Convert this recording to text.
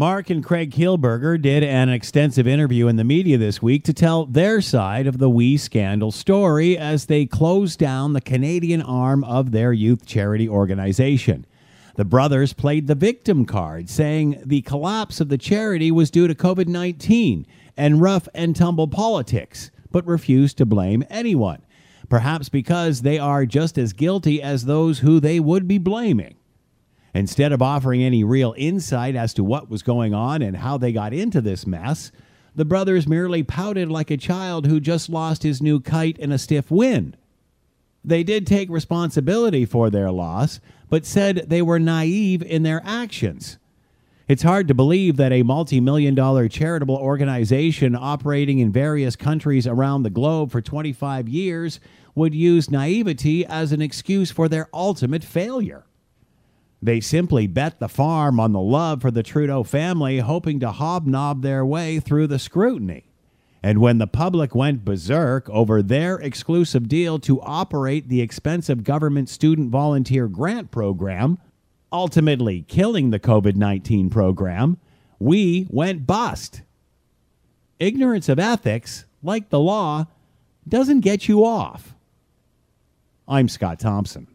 Mark and Craig Kielburger did an extensive interview in the media this week to tell their side of the We scandal story as they closed down the Canadian arm of their youth charity organization. The brothers played the victim card, saying the collapse of the charity was due to COVID 19 and rough and tumble politics, but refused to blame anyone, perhaps because they are just as guilty as those who they would be blaming. Instead of offering any real insight as to what was going on and how they got into this mess, the brothers merely pouted like a child who just lost his new kite in a stiff wind. They did take responsibility for their loss, but said they were naive in their actions. It's hard to believe that a multi million dollar charitable organization operating in various countries around the globe for 25 years would use naivety as an excuse for their ultimate failure. They simply bet the farm on the love for the Trudeau family, hoping to hobnob their way through the scrutiny. And when the public went berserk over their exclusive deal to operate the expensive government student volunteer grant program, ultimately killing the COVID 19 program, we went bust. Ignorance of ethics, like the law, doesn't get you off. I'm Scott Thompson.